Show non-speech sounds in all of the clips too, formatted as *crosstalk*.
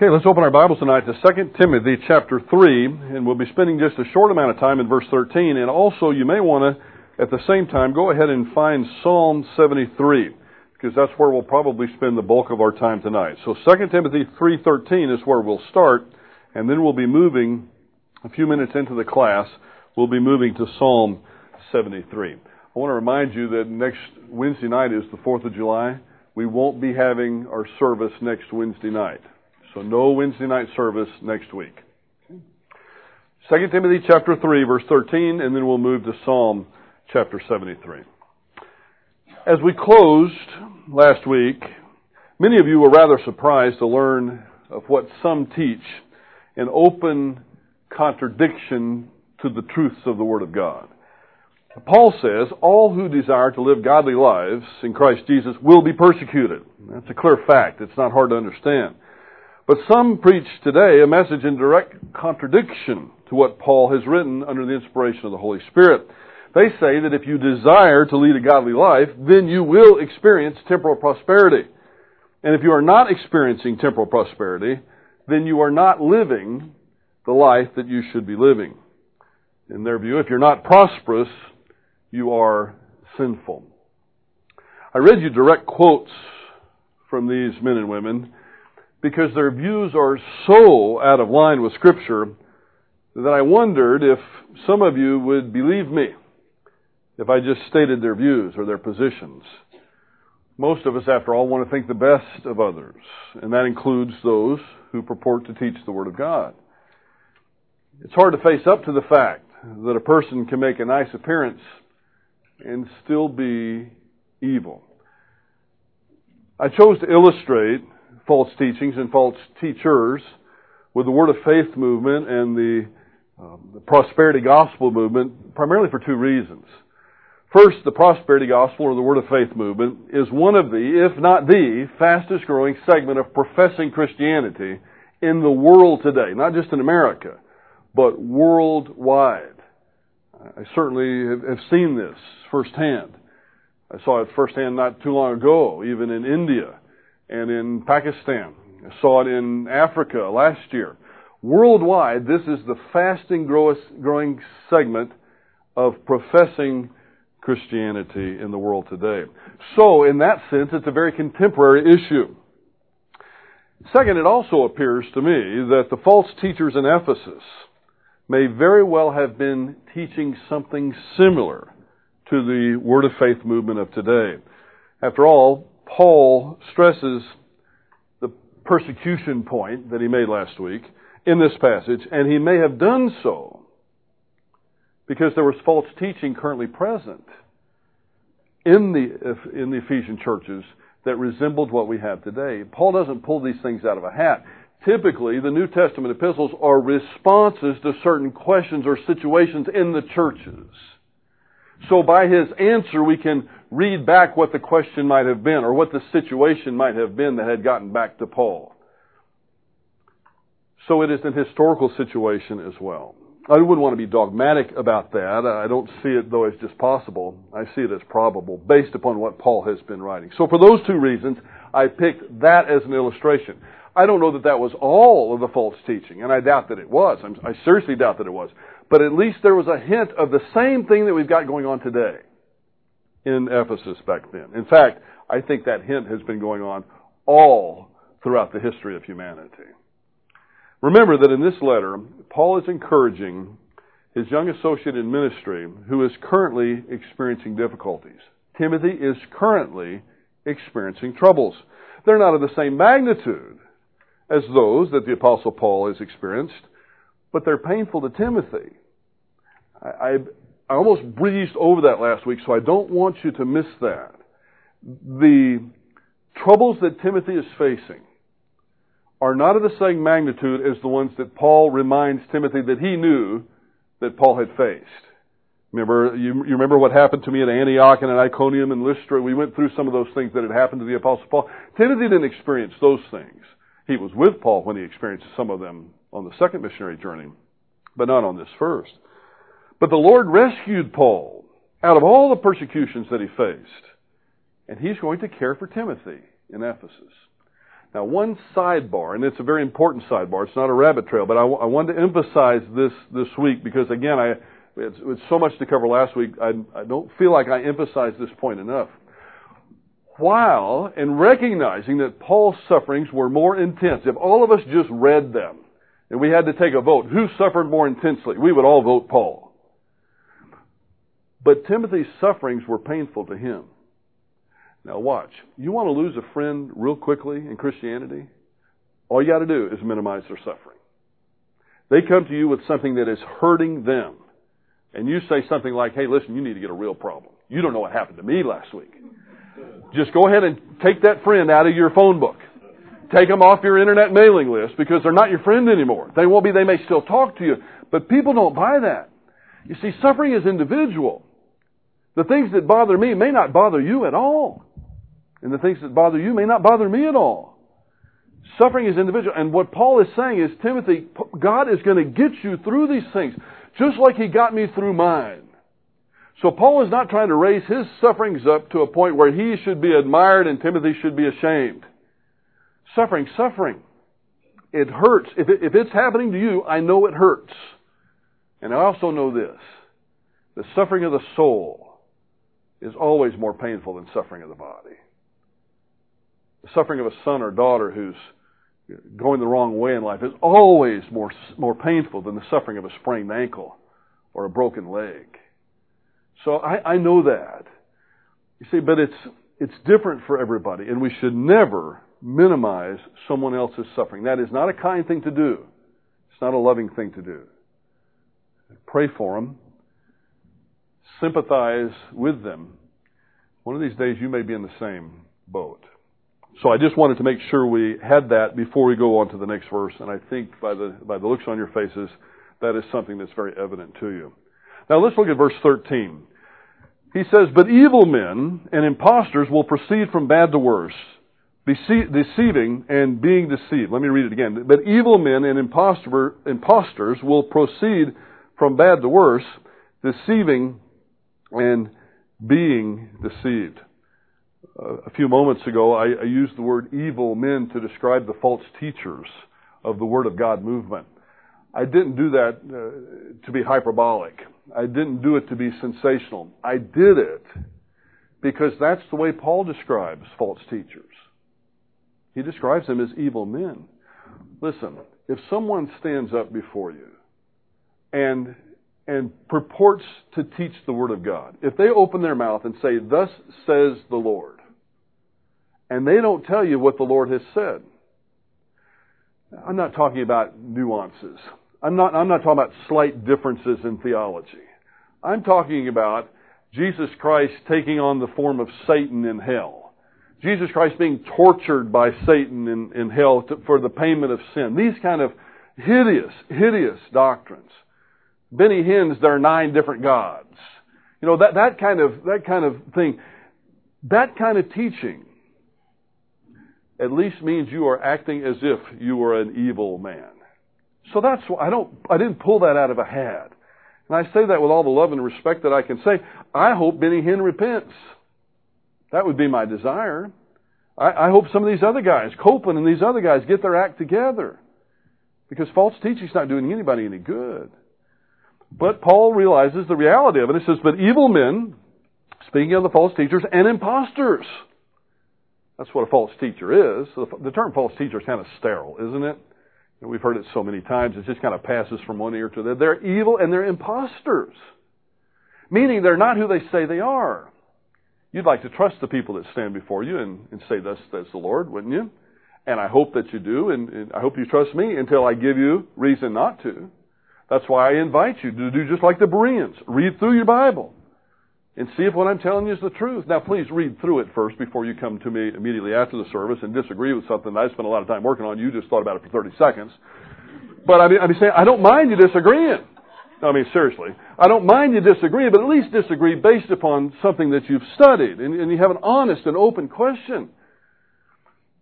Okay, let's open our Bibles tonight to 2 Timothy chapter 3, and we'll be spending just a short amount of time in verse 13. And also, you may want to, at the same time, go ahead and find Psalm 73, because that's where we'll probably spend the bulk of our time tonight. So 2 Timothy 3.13 is where we'll start, and then we'll be moving, a few minutes into the class, we'll be moving to Psalm 73. I want to remind you that next Wednesday night is the 4th of July. We won't be having our service next Wednesday night. So no Wednesday night service next week. 2 Timothy chapter 3 verse 13 and then we'll move to Psalm chapter 73. As we closed last week, many of you were rather surprised to learn of what some teach in open contradiction to the truths of the Word of God. Paul says, all who desire to live godly lives in Christ Jesus will be persecuted. That's a clear fact. It's not hard to understand. But some preach today a message in direct contradiction to what Paul has written under the inspiration of the Holy Spirit. They say that if you desire to lead a godly life, then you will experience temporal prosperity. And if you are not experiencing temporal prosperity, then you are not living the life that you should be living. In their view, if you're not prosperous, you are sinful. I read you direct quotes from these men and women because their views are so out of line with Scripture that I wondered if some of you would believe me if I just stated their views or their positions. Most of us, after all, want to think the best of others, and that includes those who purport to teach the Word of God. It's hard to face up to the fact that a person can make a nice appearance and still be evil. I chose to illustrate false teachings and false teachers with the Word of Faith movement and the, um, the prosperity gospel movement primarily for two reasons. First, the prosperity gospel or the Word of Faith movement is one of the, if not the, fastest growing segment of professing Christianity in the world today, not just in America, but worldwide. I certainly have seen this firsthand. I saw it firsthand not too long ago, even in India and in Pakistan. I saw it in Africa last year. Worldwide, this is the fastest growing segment of professing Christianity in the world today. So, in that sense, it's a very contemporary issue. Second, it also appears to me that the false teachers in Ephesus may very well have been teaching something similar to the Word of Faith movement of today. After all, Paul stresses the persecution point that he made last week in this passage, and he may have done so because there was false teaching currently present in the, in the Ephesian churches that resembled what we have today. Paul doesn't pull these things out of a hat. Typically, the New Testament epistles are responses to certain questions or situations in the churches. So by his answer, we can read back what the question might have been or what the situation might have been that had gotten back to Paul. So it is an historical situation as well. I wouldn't want to be dogmatic about that. I don't see it though as just possible. I see it as probable based upon what Paul has been writing. So for those two reasons, I picked that as an illustration. I don't know that that was all of the false teaching, and I doubt that it was. i seriously doubt that it was. But at least there was a hint of the same thing that we've got going on today in Ephesus back then. In fact, I think that hint has been going on all throughout the history of humanity. Remember that in this letter, Paul is encouraging his young associate in ministry who is currently experiencing difficulties. Timothy is currently experiencing troubles. They're not of the same magnitude as those that the Apostle Paul has experienced, but they're painful to Timothy. I, I, almost breezed over that last week, so I don't want you to miss that. The troubles that Timothy is facing are not of the same magnitude as the ones that Paul reminds Timothy that he knew that Paul had faced. Remember, you, you, remember what happened to me at Antioch and at Iconium and Lystra? We went through some of those things that had happened to the Apostle Paul. Timothy didn't experience those things. He was with Paul when he experienced some of them on the second missionary journey, but not on this first. But the Lord rescued Paul out of all the persecutions that he faced, and he's going to care for Timothy in Ephesus. Now, one sidebar, and it's a very important sidebar. It's not a rabbit trail, but I, w- I wanted to emphasize this this week because, again, I it's, it's so much to cover last week. I, I don't feel like I emphasized this point enough. While in recognizing that Paul's sufferings were more intense, if all of us just read them and we had to take a vote, who suffered more intensely? We would all vote Paul. But Timothy's sufferings were painful to him. Now watch. You want to lose a friend real quickly in Christianity? All you got to do is minimize their suffering. They come to you with something that is hurting them. And you say something like, hey, listen, you need to get a real problem. You don't know what happened to me last week. Just go ahead and take that friend out of your phone book. Take them off your internet mailing list because they're not your friend anymore. They won't be, they may still talk to you. But people don't buy that. You see, suffering is individual. The things that bother me may not bother you at all. And the things that bother you may not bother me at all. Suffering is individual. And what Paul is saying is, Timothy, God is going to get you through these things, just like He got me through mine. So Paul is not trying to raise his sufferings up to a point where he should be admired and Timothy should be ashamed. Suffering, suffering. It hurts. If, it, if it's happening to you, I know it hurts. And I also know this. The suffering of the soul is always more painful than suffering of the body. The suffering of a son or daughter who's going the wrong way in life is always more, more painful than the suffering of a sprained ankle or a broken leg. So I, I know that. You see, but it's, it's different for everybody, and we should never minimize someone else's suffering. That is not a kind thing to do. It's not a loving thing to do. Pray for them. Sympathize with them. One of these days you may be in the same boat. So I just wanted to make sure we had that before we go on to the next verse, and I think by the, by the looks on your faces, that is something that's very evident to you. Now let's look at verse 13. He says, But evil men and impostors will proceed from bad to worse, deceiving and being deceived. Let me read it again. But evil men and impostor, impostors will proceed from bad to worse, deceiving and being deceived. Uh, a few moments ago, I, I used the word evil men to describe the false teachers of the Word of God movement. I didn't do that uh, to be hyperbolic. I didn't do it to be sensational. I did it because that's the way Paul describes false teachers. He describes them as evil men. Listen, if someone stands up before you and and purports to teach the word of God, if they open their mouth and say, "Thus says the Lord," and they don't tell you what the Lord has said, I'm not talking about nuances. I'm not, I'm not talking about slight differences in theology. I'm talking about Jesus Christ taking on the form of Satan in hell. Jesus Christ being tortured by Satan in, in hell to, for the payment of sin. These kind of hideous, hideous doctrines. Benny Hinn's, there are nine different gods. You know, that, that kind of, that kind of thing, that kind of teaching at least means you are acting as if you were an evil man. So that's why I don't, I didn't pull that out of a hat. And I say that with all the love and respect that I can say. I hope Benny Hinn repents. That would be my desire. I, I hope some of these other guys, Copeland and these other guys, get their act together. Because false teaching is not doing anybody any good. But Paul realizes the reality of it. He says, but evil men, speaking of the false teachers, and impostors. That's what a false teacher is. The term false teacher is kind of sterile, isn't it? We've heard it so many times, it just kind of passes from one ear to the other. They're evil and they're imposters. Meaning they're not who they say they are. You'd like to trust the people that stand before you and, and say, thus says the Lord, wouldn't you? And I hope that you do, and, and I hope you trust me until I give you reason not to. That's why I invite you to do just like the Bereans. Read through your Bible and see if what I'm telling you is the truth. Now, please read through it first before you come to me immediately after the service and disagree with something that I spent a lot of time working on. You just thought about it for 30 seconds. But I mean, I mean, saying I don't mind you disagreeing. I mean, seriously, I don't mind you disagreeing, but at least disagree based upon something that you've studied and, and you have an honest and open question.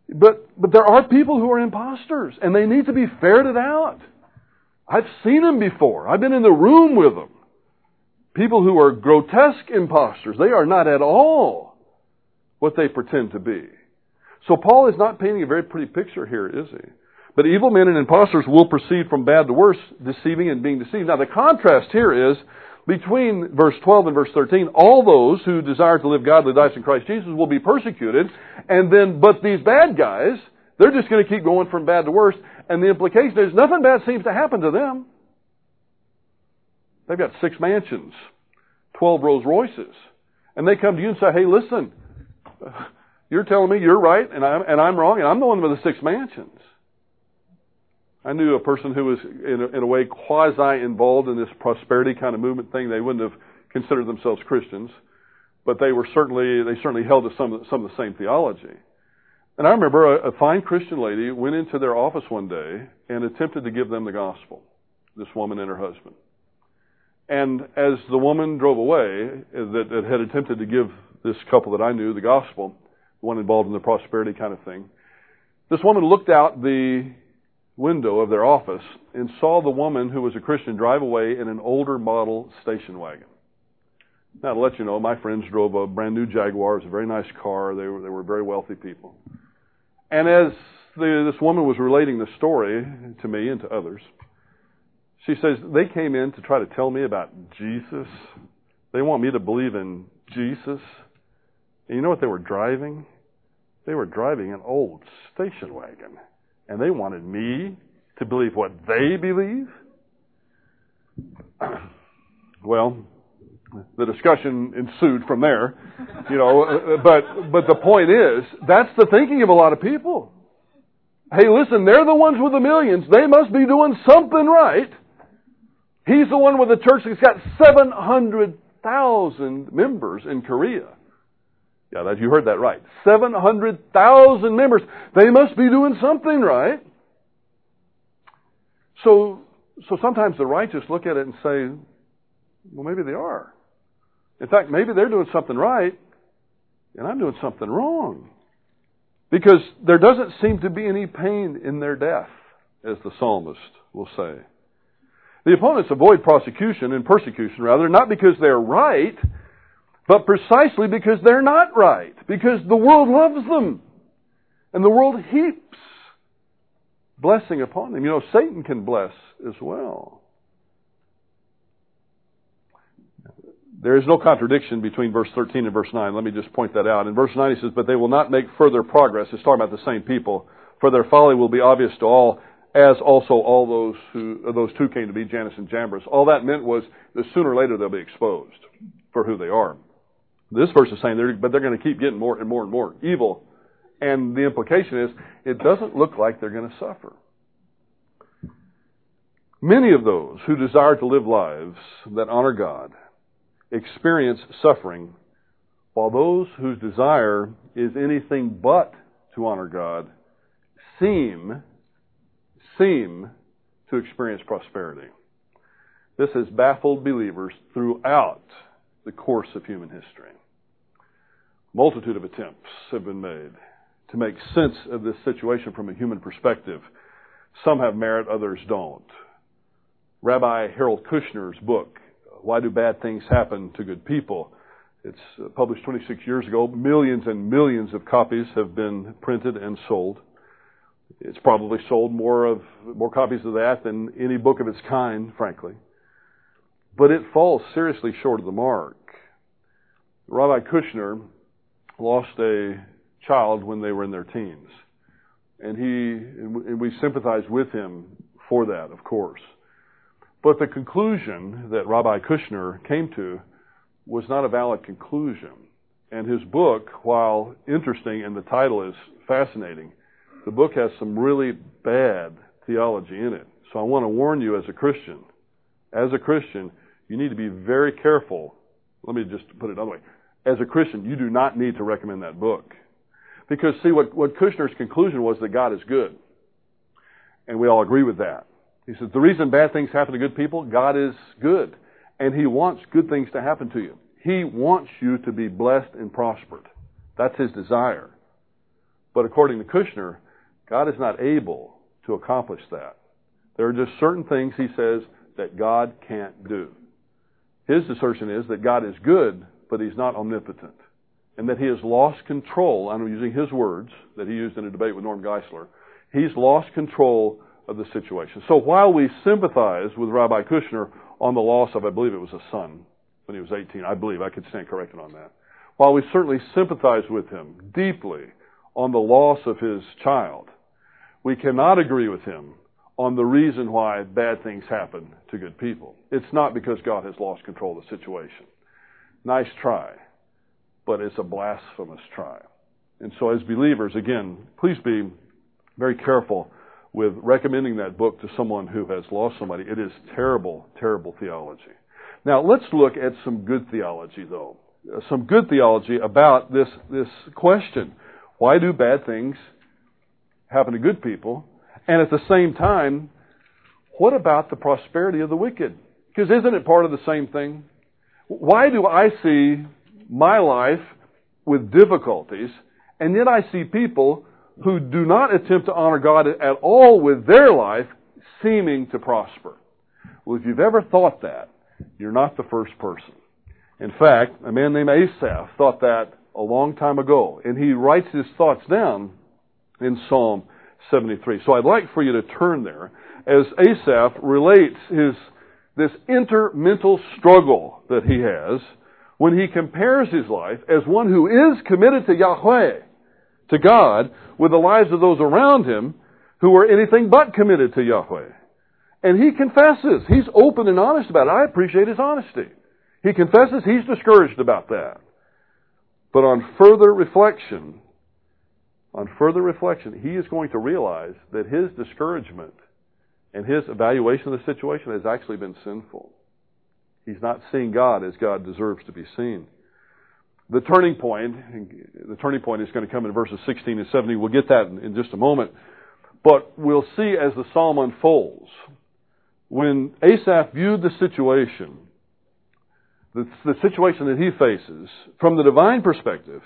But but there are people who are imposters, and they need to be ferreted out. I've seen them before. I've been in the room with them. People who are grotesque impostors. They are not at all what they pretend to be. So Paul is not painting a very pretty picture here, is he? But evil men and impostors will proceed from bad to worse, deceiving and being deceived. Now the contrast here is between verse 12 and verse 13, all those who desire to live godly lives in Christ Jesus will be persecuted, and then, but these bad guys, they're just going to keep going from bad to worse, and the implication is nothing bad seems to happen to them. They've got six mansions, 12 Rolls Royces, and they come to you and say, hey, listen, *laughs* you're telling me you're right and I'm, and I'm wrong, and I'm the one with the six mansions. I knew a person who was, in a, in a way, quasi involved in this prosperity kind of movement thing. They wouldn't have considered themselves Christians, but they were certainly they certainly held to some some of the same theology. And I remember a, a fine Christian lady went into their office one day and attempted to give them the gospel. This woman and her husband. And as the woman drove away, uh, that, that had attempted to give this couple that I knew the gospel, the one involved in the prosperity kind of thing, this woman looked out the window of their office and saw the woman who was a Christian drive away in an older model station wagon. Now, to let you know, my friends drove a brand new Jaguar. It was a very nice car. They were, they were very wealthy people. And as the, this woman was relating the story to me and to others, she says, they came in to try to tell me about Jesus. They want me to believe in Jesus. And you know what they were driving? They were driving an old station wagon and they wanted me to believe what they believe? *clears throat* well, the discussion ensued from there, you know, *laughs* but, but the point is, that's the thinking of a lot of people. Hey, listen, they're the ones with the millions. They must be doing something right. He's the one with the church that's got 700,000 members in Korea. Yeah, that you heard that right. 700,000 members. They must be doing something right. So, so sometimes the righteous look at it and say, well, maybe they are. In fact, maybe they're doing something right, and I'm doing something wrong. Because there doesn't seem to be any pain in their death, as the psalmist will say. The opponents avoid prosecution and persecution, rather, not because they're right, but precisely because they're not right. Because the world loves them. And the world heaps blessing upon them. You know, Satan can bless as well. There is no contradiction between verse 13 and verse 9. Let me just point that out. In verse 9 he says, But they will not make further progress. It's talking about the same people. For their folly will be obvious to all, as also all those who, those two came to be, Jannes and Jambres. All that meant was that sooner or later they'll be exposed for who they are. This verse is saying, they're, but they're going to keep getting more and more and more evil. And the implication is, it doesn't look like they're going to suffer. Many of those who desire to live lives that honor God experience suffering, while those whose desire is anything but to honor God seem, seem to experience prosperity. This has baffled believers throughout the course of human history. Multitude of attempts have been made to make sense of this situation from a human perspective. Some have merit, others don't. Rabbi Harold Kushner's book, Why Do Bad Things Happen to Good People? It's uh, published 26 years ago. Millions and millions of copies have been printed and sold. It's probably sold more of more copies of that than any book of its kind, frankly. But it falls seriously short of the mark. Rabbi Kushner lost a child when they were in their teens. And he, and we sympathize with him for that, of course. But the conclusion that Rabbi Kushner came to was not a valid conclusion. And his book, while interesting and the title is fascinating, the book has some really bad theology in it. So I want to warn you as a Christian, as a Christian, you need to be very careful. Let me just put it another way as a Christian, you do not need to recommend that book. Because, see, what, what Kushner's conclusion was that God is good. And we all agree with that. He says, the reason bad things happen to good people, God is good. And He wants good things to happen to you. He wants you to be blessed and prospered. That's His desire. But according to Kushner, God is not able to accomplish that. There are just certain things, he says, that God can't do. His assertion is that God is good, but he's not omnipotent. and that he has lost control. I'm using his words that he used in a debate with Norm Geisler. He's lost control of the situation. So while we sympathize with Rabbi Kushner on the loss of, I believe it was a son when he was 18, I believe, I could stand corrected on that. While we certainly sympathize with him deeply on the loss of his child, we cannot agree with him on the reason why bad things happen to good people. It's not because God has lost control of the situation. Nice try, but it's a blasphemous try. And so as believers, again, please be very careful with recommending that book to someone who has lost somebody. It is terrible, terrible theology. Now let's look at some good theology though. Uh, some good theology about this, this question. Why do bad things happen to good people? And at the same time, what about the prosperity of the wicked? Because isn't it part of the same thing? Why do I see my life with difficulties, and yet I see people who do not attempt to honor God at all with their life seeming to prosper? Well, if you've ever thought that, you're not the first person. In fact, a man named Asaph thought that a long time ago, and he writes his thoughts down in Psalm 73. So I'd like for you to turn there as Asaph relates his, this intermental struggle that he has when he compares his life as one who is committed to Yahweh, to God, with the lives of those around him who are anything but committed to Yahweh. And he confesses. He's open and honest about it. I appreciate his honesty. He confesses he's discouraged about that. But on further reflection, on further reflection, he is going to realize that his discouragement and his evaluation of the situation has actually been sinful. He's not seeing God as God deserves to be seen. The turning point, the turning point is going to come in verses 16 and 17. We'll get that in, in just a moment. But we'll see as the psalm unfolds. When Asaph viewed the situation, the, the situation that he faces, from the divine perspective,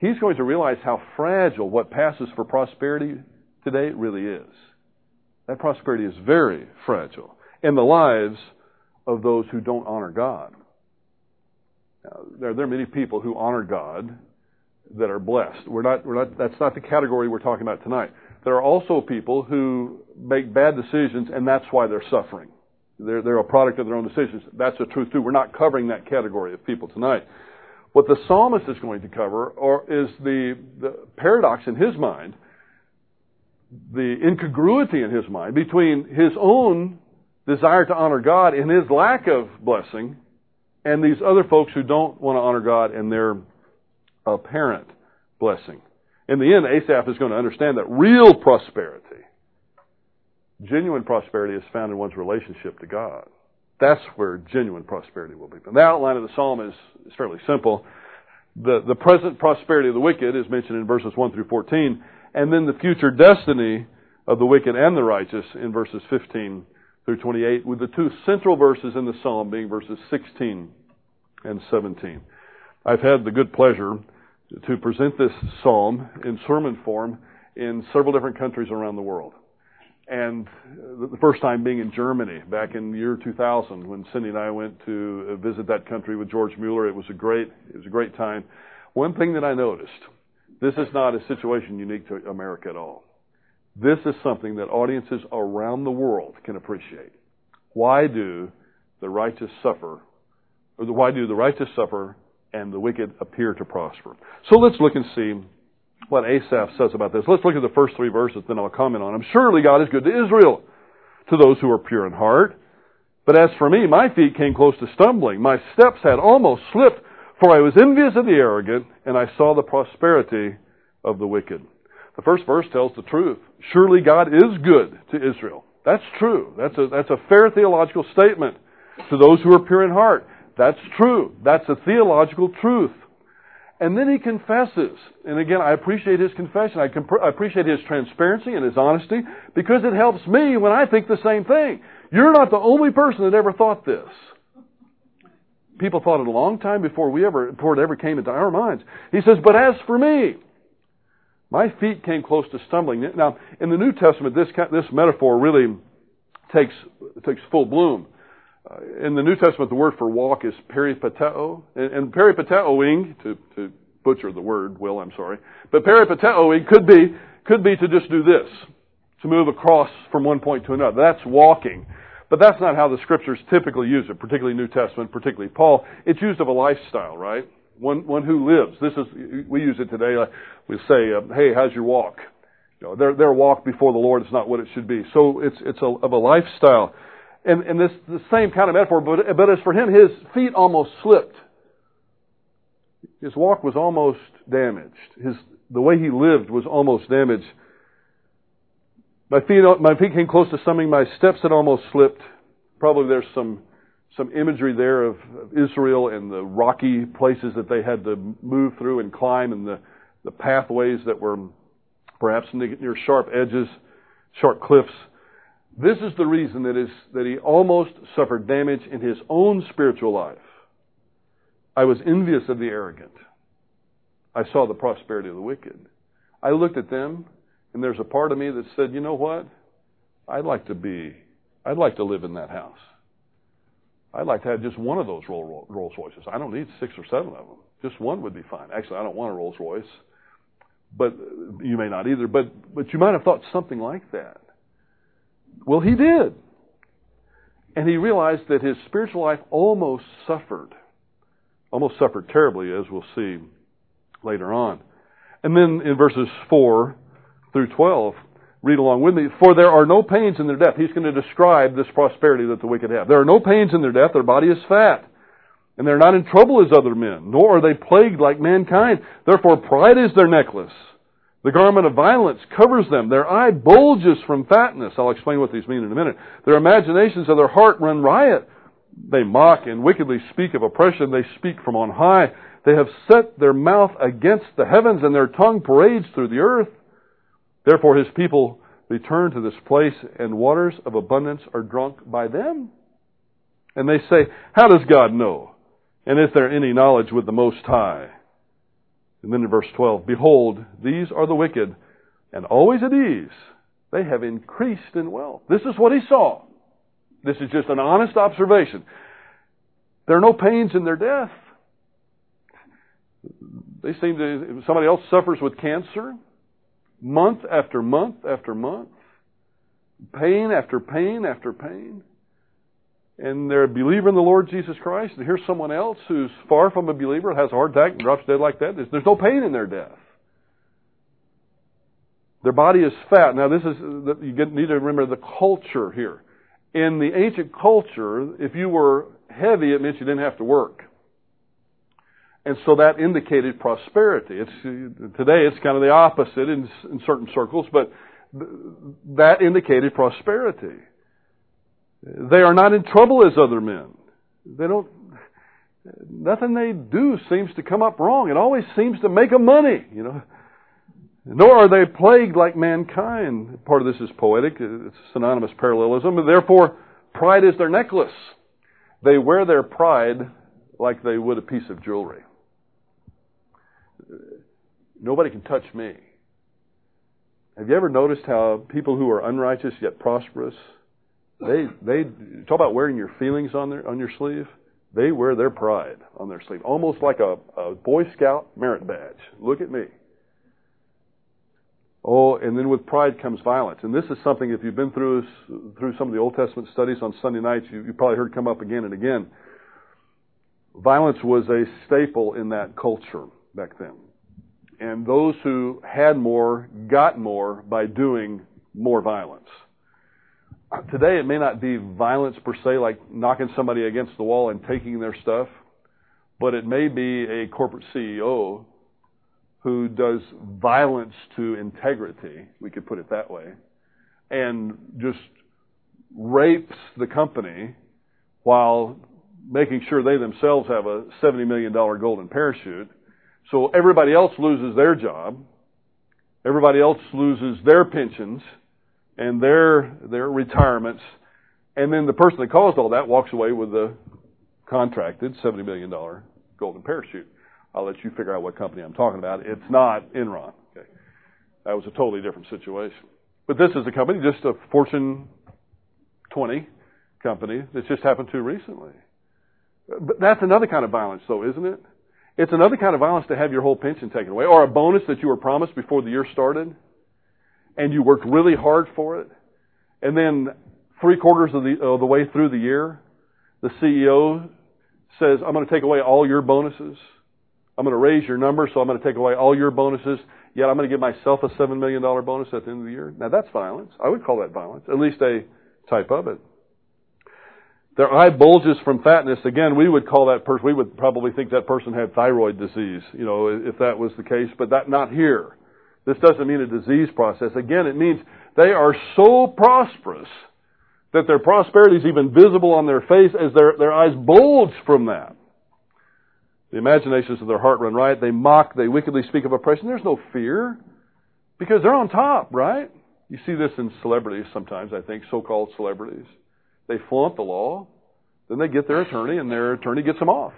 he's going to realize how fragile what passes for prosperity today really is. That prosperity is very fragile in the lives of those who don't honor God. Now, there, there are many people who honor God that are blessed. We're not, we're not, that's not the category we're talking about tonight. There are also people who make bad decisions and that's why they're suffering. They're, they're a product of their own decisions. That's the truth too. We're not covering that category of people tonight. What the psalmist is going to cover or is the, the paradox in his mind, the incongruity in his mind between his own desire to honor God and his lack of blessing and these other folks who don't want to honor God and their apparent blessing. In the end, Asaph is going to understand that real prosperity, genuine prosperity is found in one's relationship to God. That's where genuine prosperity will be. And the outline of the psalm is, is fairly simple. The, the present prosperity of the wicked is mentioned in verses 1 through 14, and then the future destiny of the wicked and the righteous in verses 15 through 28, with the two central verses in the psalm being verses 16 and 17. I've had the good pleasure to present this psalm in sermon form in several different countries around the world and the first time being in Germany back in the year 2000 when Cindy and I went to visit that country with George Mueller. It was a great, it was a great time. One thing that I noticed, this is not a situation unique to America at all. This is something that audiences around the world can appreciate. Why do the righteous suffer, or why do the righteous suffer and the wicked appear to prosper? So let's look and see what Asaph says about this. Let's look at the first three verses, then I'll comment on them. Surely God is good to Israel, to those who are pure in heart. But as for me, my feet came close to stumbling. My steps had almost slipped, for I was envious of the arrogant, and I saw the prosperity of the wicked. The first verse tells the truth. Surely God is good to Israel. That's true. That's a, that's a fair theological statement. To those who are pure in heart. That's true. That's a theological truth. And then he confesses. And again, I appreciate his confession. I, comp- I, appreciate his transparency and his honesty because it helps me when I think the same thing. You're not the only person that ever thought this. People thought it a long time before we ever, before it ever came into our minds. He says, but as for me, my feet came close to stumbling. Now, in the New Testament, this, this metaphor really takes, takes full bloom. Uh, in the New Testament, the word for walk is peripateo, and, and to, to butcher the word, Will, I'm sorry. But peripateo, it could be, could be to just do this, to move across from one point to another. That's walking. But that's not how the scriptures typically use it, particularly New Testament, particularly Paul. It's used of a lifestyle, right? One, one who lives. This is, we use it today. We say, uh, hey, how's your walk? You know, their, their walk before the Lord is not what it should be. So it's, it's a, of a lifestyle. And, and this, the same kind of metaphor, but, but as for him, his feet almost slipped. His walk was almost damaged. His, the way he lived was almost damaged. My feet, my feet came close to something. My steps had almost slipped. Probably there's some, some imagery there of, Israel and the rocky places that they had to move through and climb and the, the pathways that were perhaps near sharp edges, sharp cliffs. This is the reason that, is, that he almost suffered damage in his own spiritual life. I was envious of the arrogant. I saw the prosperity of the wicked. I looked at them, and there's a part of me that said, you know what? I'd like to be, I'd like to live in that house. I'd like to have just one of those Rolls Royces. I don't need six or seven of them. Just one would be fine. Actually, I don't want a Rolls Royce, but you may not either. But but you might have thought something like that. Well, he did, and he realized that his spiritual life almost suffered, almost suffered terribly, as we'll see later on. And then in verses four through twelve, read along with me. For there are no pains in their death. He's going to describe this prosperity that the wicked have. There are no pains in their death. Their body is fat. And they're not in trouble as other men, nor are they plagued like mankind. Therefore, pride is their necklace. The garment of violence covers them. Their eye bulges from fatness. I'll explain what these mean in a minute. Their imaginations of their heart run riot. They mock and wickedly speak of oppression. They speak from on high. They have set their mouth against the heavens, and their tongue parades through the earth. Therefore, his people return to this place, and waters of abundance are drunk by them. And they say, How does God know? And is there any knowledge with the Most High? And then in verse 12, Behold, these are the wicked, and always at ease. They have increased in wealth. This is what he saw. This is just an honest observation. There are no pains in their death. They seem to, somebody else suffers with cancer, month after month after month, pain after pain after pain, and they're a believer in the Lord Jesus Christ, and here's someone else who's far from a believer, has a heart attack, and drops dead like that, there's no pain in their death. Their body is fat. Now, this is you need to remember the culture here. In the ancient culture, if you were heavy, it meant you didn't have to work. And so that indicated prosperity. It's, today it's kind of the opposite in, in certain circles, but that indicated prosperity. They are not in trouble as other men. They don't, nothing they do seems to come up wrong. It always seems to make them money, you know. Nor are they plagued like mankind. Part of this is poetic. It's synonymous parallelism. And therefore, pride is their necklace. They wear their pride like they would a piece of jewelry. Nobody can touch me. Have you ever noticed how people who are unrighteous yet prosperous, they they talk about wearing your feelings on their on your sleeve. They wear their pride on their sleeve, almost like a, a Boy Scout merit badge. Look at me. Oh, and then with pride comes violence. And this is something, if you've been through through some of the Old Testament studies on Sunday nights, you, you probably heard come up again and again. Violence was a staple in that culture back then and those who had more got more by doing more violence. Uh, today, it may not be violence per se, like knocking somebody against the wall and taking their stuff, but it may be a corporate CEO who does violence to integrity, we could put it that way, and just rapes the company while making sure they themselves have a $70 million golden parachute so everybody else loses their job. Everybody else loses their pensions and their, their retirements. And then the person that caused all that walks away with the contracted $70 million golden parachute. I'll let you figure out what company I'm talking about. It's not Enron. Okay. That was a totally different situation. But this is a company, just a Fortune 20 company that's just happened to recently. But that's another kind of violence, though, isn't it? It's another kind of violence to have your whole pension taken away, or a bonus that you were promised before the year started, and you worked really hard for it, and then three quarters of the, of the way through the year, the CEO says, I'm going to take away all your bonuses. I'm going to raise your number, so I'm going to take away all your bonuses. Yet I'm going to give myself a $7 million bonus at the end of the year. Now that's violence. I would call that violence. At least a type of it. Their eye bulges from fatness. Again, we would call that person, we would probably think that person had thyroid disease, you know, if that was the case, but that, not here. This doesn't mean a disease process. Again, it means they are so prosperous that their prosperity is even visible on their face as their, their eyes bulge from that. The imaginations of their heart run riot. They mock, they wickedly speak of oppression. There's no fear because they're on top, right? You see this in celebrities sometimes, I think, so-called celebrities. They flaunt the law. Then they get their attorney, and their attorney gets them off.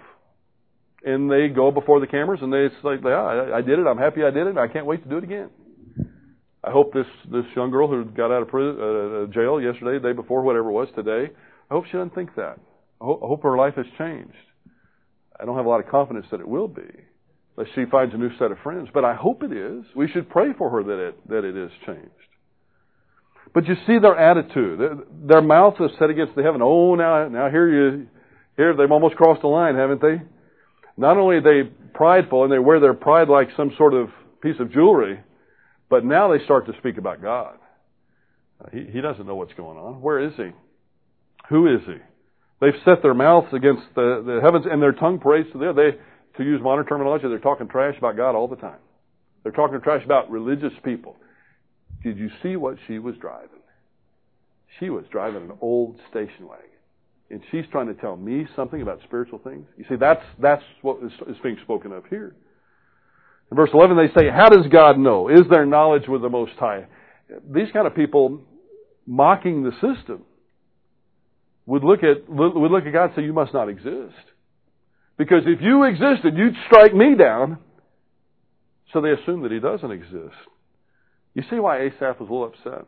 And they go before the cameras, and they say, yeah, I, I did it. I'm happy I did it. I can't wait to do it again. I hope this this young girl who got out of prison, uh, jail yesterday, the day before, whatever it was, today, I hope she doesn't think that. I hope, I hope her life has changed. I don't have a lot of confidence that it will be, unless she finds a new set of friends. But I hope it is. We should pray for her that it that it is changed. But you see their attitude. Their mouth is set against the heaven. Oh, now, now here you, here they've almost crossed the line, haven't they? Not only are they prideful and they wear their pride like some sort of piece of jewelry, but now they start to speak about God. Uh, he, he doesn't know what's going on. Where is he? Who is he? They've set their mouths against the, the heavens and their tongue parades to the They, to use modern terminology, they're talking trash about God all the time. They're talking trash about religious people. Did you see what she was driving? She was driving an old station wagon. And she's trying to tell me something about spiritual things. You see, that's, that's what is, is being spoken of here. In verse 11, they say, How does God know? Is there knowledge with the Most High? These kind of people mocking the system would look at, would look at God and say, You must not exist. Because if you existed, you'd strike me down. So they assume that he doesn't exist. You see why Asaph was a little upset?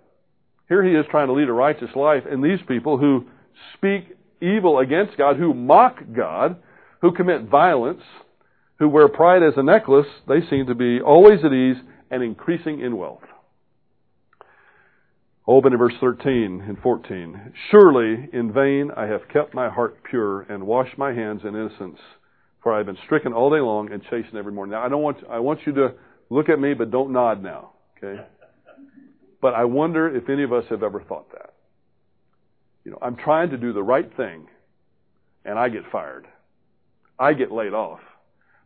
Here he is trying to lead a righteous life, and these people who speak evil against God, who mock God, who commit violence, who wear pride as a necklace, they seem to be always at ease and increasing in wealth. Open in verse 13 and 14. Surely in vain I have kept my heart pure and washed my hands in innocence, for I have been stricken all day long and chastened every morning. Now I don't want I want you to look at me, but don't nod now. Okay? But I wonder if any of us have ever thought that. You know, I'm trying to do the right thing, and I get fired. I get laid off.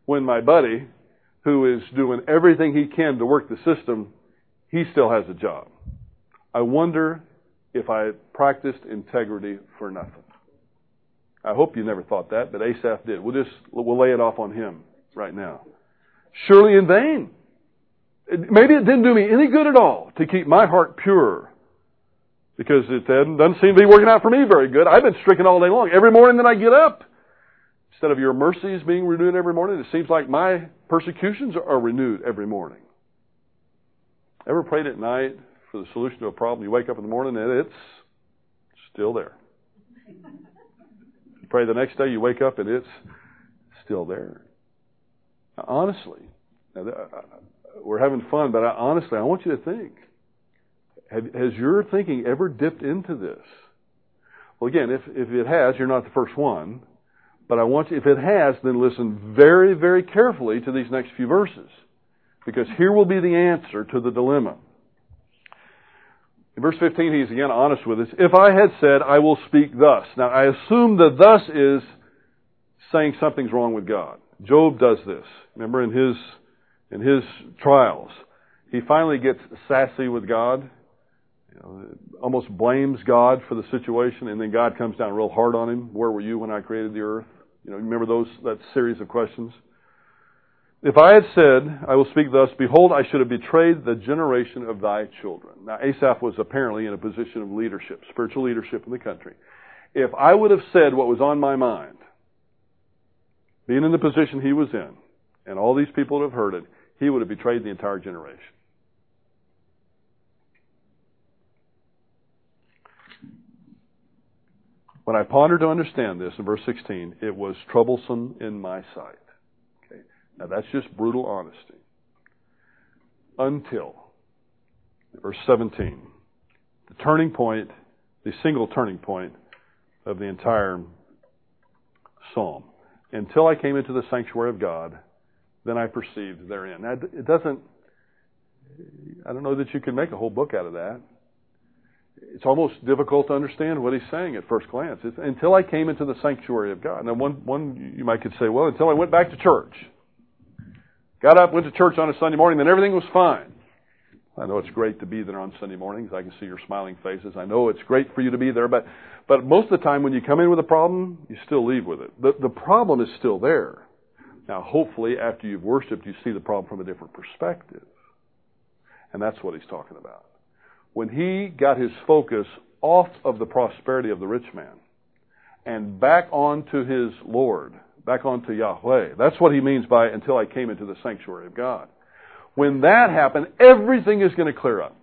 When my buddy, who is doing everything he can to work the system, he still has a job. I wonder if I practiced integrity for nothing. I hope you never thought that, but Asaph did. We'll just we'll lay it off on him right now. Surely in vain. Maybe it didn't do me any good at all to keep my heart pure. Because it doesn't seem to be working out for me very good. I've been stricken all day long. Every morning that I get up, instead of your mercies being renewed every morning, it seems like my persecutions are renewed every morning. Ever prayed at night for the solution to a problem? You wake up in the morning and it's still there. You pray the next day, you wake up and it's still there. Now, honestly, now, we're having fun, but I, honestly, I want you to think. Have, has your thinking ever dipped into this? Well, again, if, if it has, you're not the first one. But I want you, if it has, then listen very, very carefully to these next few verses. Because here will be the answer to the dilemma. In verse 15, he's again honest with us. If I had said, I will speak thus. Now, I assume that thus is saying something's wrong with God. Job does this. Remember in his in his trials. He finally gets sassy with God, you know, almost blames God for the situation, and then God comes down real hard on him. Where were you when I created the earth? You know, remember those that series of questions? If I had said, I will speak thus, behold, I should have betrayed the generation of thy children. Now, Asaph was apparently in a position of leadership, spiritual leadership in the country. If I would have said what was on my mind, being in the position he was in, and all these people would have heard it, he would have betrayed the entire generation. When I pondered to understand this in verse 16, it was troublesome in my sight. Okay. Now that's just brutal honesty. Until, verse 17, the turning point, the single turning point of the entire psalm. Until I came into the sanctuary of God, then I perceived therein. Now, it doesn't, I don't know that you can make a whole book out of that. It's almost difficult to understand what he's saying at first glance. It's, until I came into the sanctuary of God. Now, one, one, you might could say, well, until I went back to church. Got up, went to church on a Sunday morning, then everything was fine. I know it's great to be there on Sunday mornings. I can see your smiling faces. I know it's great for you to be there, but, but most of the time when you come in with a problem, you still leave with it. The, the problem is still there. Now, hopefully, after you've worshiped, you see the problem from a different perspective. And that's what he's talking about. When he got his focus off of the prosperity of the rich man and back onto his Lord, back onto Yahweh, that's what he means by until I came into the sanctuary of God. When that happened, everything is going to clear up.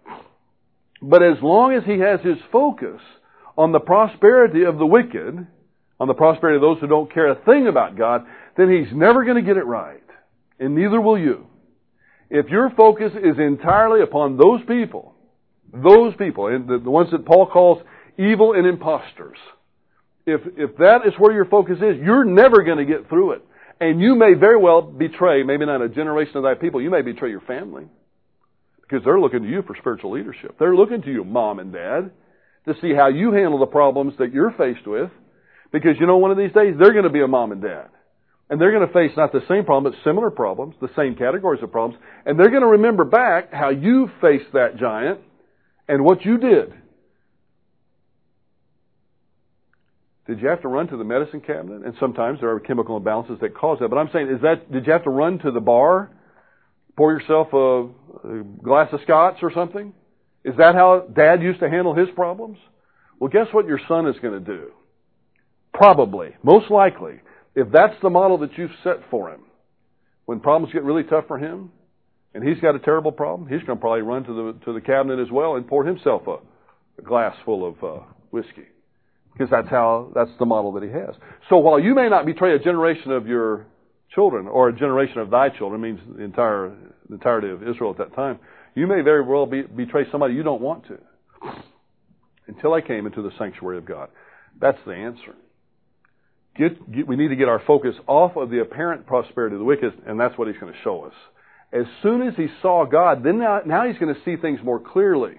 But as long as he has his focus on the prosperity of the wicked, on the prosperity of those who don't care a thing about God, then he's never going to get it right. And neither will you. If your focus is entirely upon those people, those people, and the, the ones that Paul calls evil and impostors, if, if that is where your focus is, you're never going to get through it. And you may very well betray, maybe not a generation of thy people, you may betray your family. Because they're looking to you for spiritual leadership. They're looking to you, mom and dad, to see how you handle the problems that you're faced with. Because you know, one of these days, they're going to be a mom and dad. And they're going to face not the same problem, but similar problems, the same categories of problems. And they're going to remember back how you faced that giant and what you did. Did you have to run to the medicine cabinet? And sometimes there are chemical imbalances that cause that. But I'm saying, is that, did you have to run to the bar? Pour yourself a, a glass of scotch or something? Is that how dad used to handle his problems? Well, guess what your son is going to do? Probably, most likely, if that's the model that you've set for him, when problems get really tough for him, and he's got a terrible problem, he's going to probably run to the to the cabinet as well and pour himself a, a glass full of uh, whiskey, because that's how that's the model that he has. So while you may not betray a generation of your children or a generation of thy children, means the entire the entirety of Israel at that time, you may very well be, betray somebody you don't want to. Until I came into the sanctuary of God, that's the answer. Get, get, we need to get our focus off of the apparent prosperity of the wicked, and that's what he's going to show us. As soon as he saw God, then now, now he's going to see things more clearly.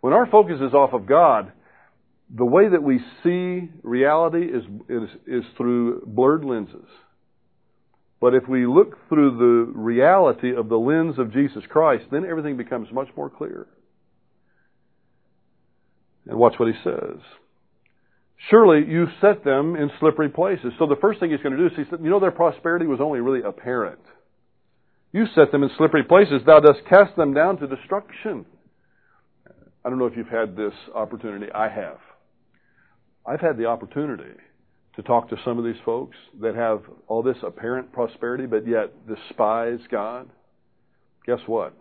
When our focus is off of God, the way that we see reality is, is, is through blurred lenses. But if we look through the reality of the lens of Jesus Christ, then everything becomes much more clear. And watch what he says. Surely you set them in slippery places. So the first thing he's going to do is he said, you know, their prosperity was only really apparent. You set them in slippery places. Thou dost cast them down to destruction. I don't know if you've had this opportunity. I have. I've had the opportunity to talk to some of these folks that have all this apparent prosperity but yet despise God. Guess what?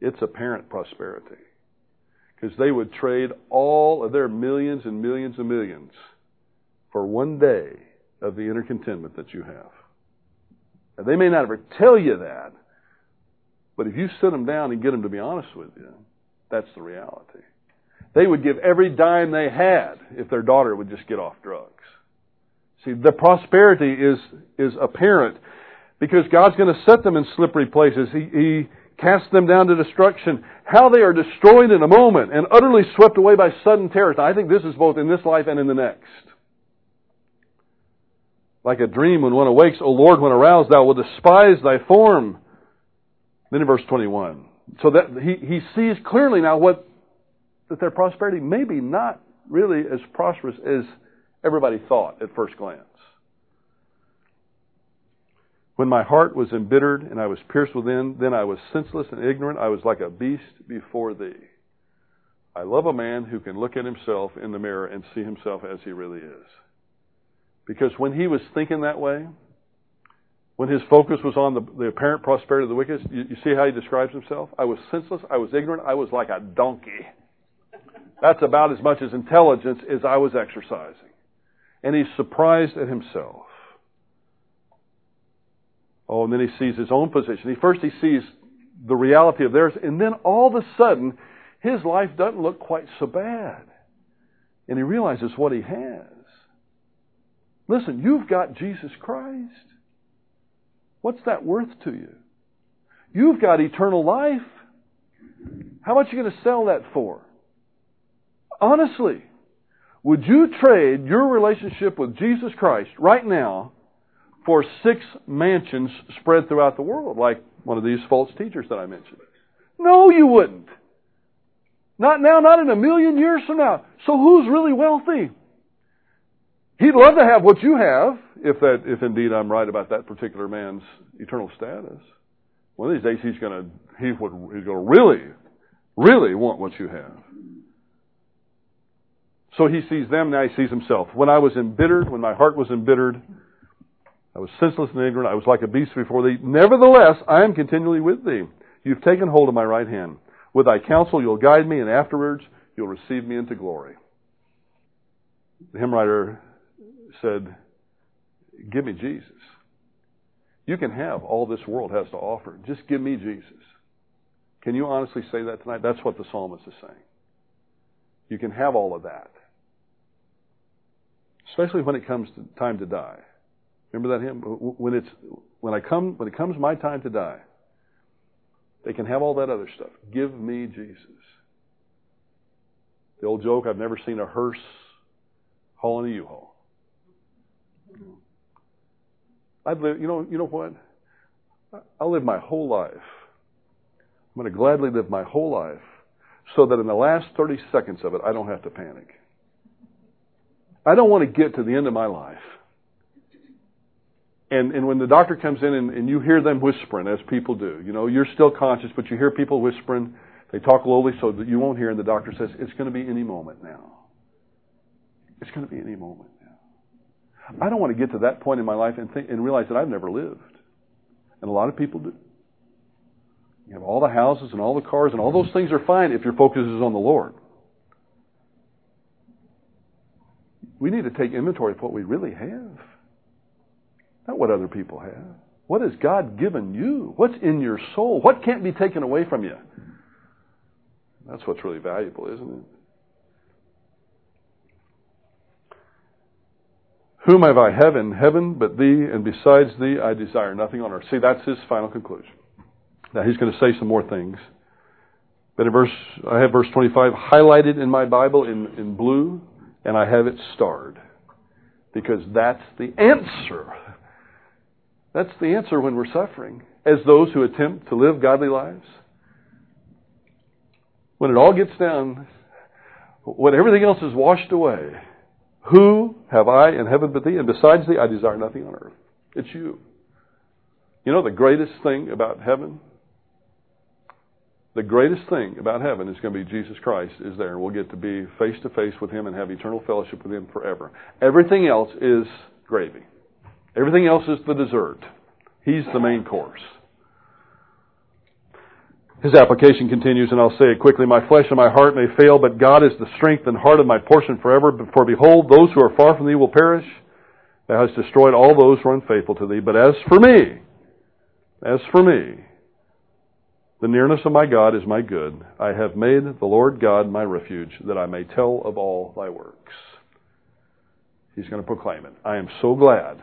It's apparent prosperity because they would trade all of their millions and millions and millions for one day of the inner contentment that you have. And they may not ever tell you that, but if you sit them down and get them to be honest with you, that's the reality. They would give every dime they had if their daughter would just get off drugs. See, the prosperity is, is apparent because God's going to set them in slippery places. He, he cast them down to destruction. How they are destroyed in a moment and utterly swept away by sudden terrors. I think this is both in this life and in the next. Like a dream when one awakes, O Lord, when aroused, thou wilt despise thy form. Then in verse 21. So that he, he sees clearly now what, that their prosperity may be not really as prosperous as everybody thought at first glance. When my heart was embittered and I was pierced within, then I was senseless and ignorant. I was like a beast before thee. I love a man who can look at himself in the mirror and see himself as he really is. Because when he was thinking that way, when his focus was on the, the apparent prosperity of the wicked, you, you see how he describes himself? I was senseless, I was ignorant, I was like a donkey. That's about as much as intelligence as I was exercising. And he's surprised at himself. Oh, and then he sees his own position. He first he sees the reality of theirs, and then all of a sudden, his life doesn't look quite so bad. And he realizes what he has. Listen, you've got Jesus Christ. What's that worth to you? You've got eternal life. How much are you going to sell that for? Honestly, would you trade your relationship with Jesus Christ right now for six mansions spread throughout the world, like one of these false teachers that I mentioned? No, you wouldn't. Not now, not in a million years from now. So who's really wealthy? He'd love to have what you have, if that, if indeed I'm right about that particular man's eternal status. One of these days he's gonna, he would, he's gonna really, really want what you have. So he sees them, now he sees himself. When I was embittered, when my heart was embittered, I was senseless and ignorant, I was like a beast before thee. Nevertheless, I am continually with thee. You've taken hold of my right hand. With thy counsel you'll guide me, and afterwards you'll receive me into glory. The hymn writer said, Give me Jesus. You can have all this world has to offer. Just give me Jesus. Can you honestly say that tonight? That's what the psalmist is saying. You can have all of that. Especially when it comes to time to die. Remember that hymn? When it's when I come when it comes my time to die, they can have all that other stuff. Give me Jesus. The old joke, I've never seen a hearse hauling a U-Haul. I'd live, you know, you know what? I'll live my whole life. I'm going to gladly live my whole life so that in the last 30 seconds of it, I don't have to panic. I don't want to get to the end of my life. And, and when the doctor comes in and, and you hear them whispering, as people do, you know, you're still conscious, but you hear people whispering. They talk lowly so that you won't hear, and the doctor says, it's going to be any moment now. It's going to be any moment. Now. I don't want to get to that point in my life and think and realize that I've never lived. And a lot of people do. You have all the houses and all the cars and all those things are fine if your focus is on the Lord. We need to take inventory of what we really have. Not what other people have. What has God given you? What's in your soul? What can't be taken away from you? That's what's really valuable, isn't it? Whom have I heaven, heaven but thee, and besides thee I desire nothing on earth. See, that's his final conclusion. Now he's going to say some more things. But in verse, I have verse 25 highlighted in my Bible in, in blue, and I have it starred. Because that's the answer. That's the answer when we're suffering. As those who attempt to live godly lives. When it all gets down, when everything else is washed away, who have I in heaven but thee? And besides thee, I desire nothing on earth. It's you. You know the greatest thing about heaven? The greatest thing about heaven is going to be Jesus Christ is there. We'll get to be face to face with Him and have eternal fellowship with Him forever. Everything else is gravy. Everything else is the dessert. He's the main course. His application continues, and I'll say it quickly. My flesh and my heart may fail, but God is the strength and heart of my portion forever. For behold, those who are far from thee will perish. Thou hast destroyed all those who are unfaithful to thee. But as for me, as for me, the nearness of my God is my good. I have made the Lord God my refuge, that I may tell of all thy works. He's going to proclaim it. I am so glad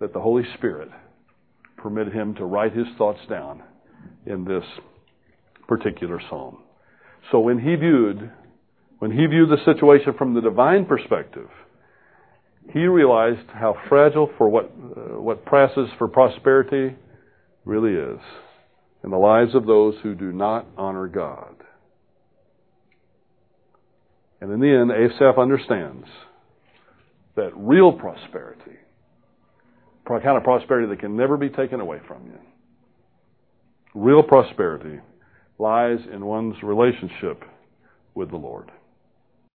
that the Holy Spirit permitted him to write his thoughts down in this particular psalm. So when he viewed, when he viewed the situation from the divine perspective, he realized how fragile for what, uh, what passes for prosperity really is in the lives of those who do not honor God. And in the end, Asaph understands that real prosperity, kind of prosperity that can never be taken away from you, real prosperity lies in one's relationship with the Lord.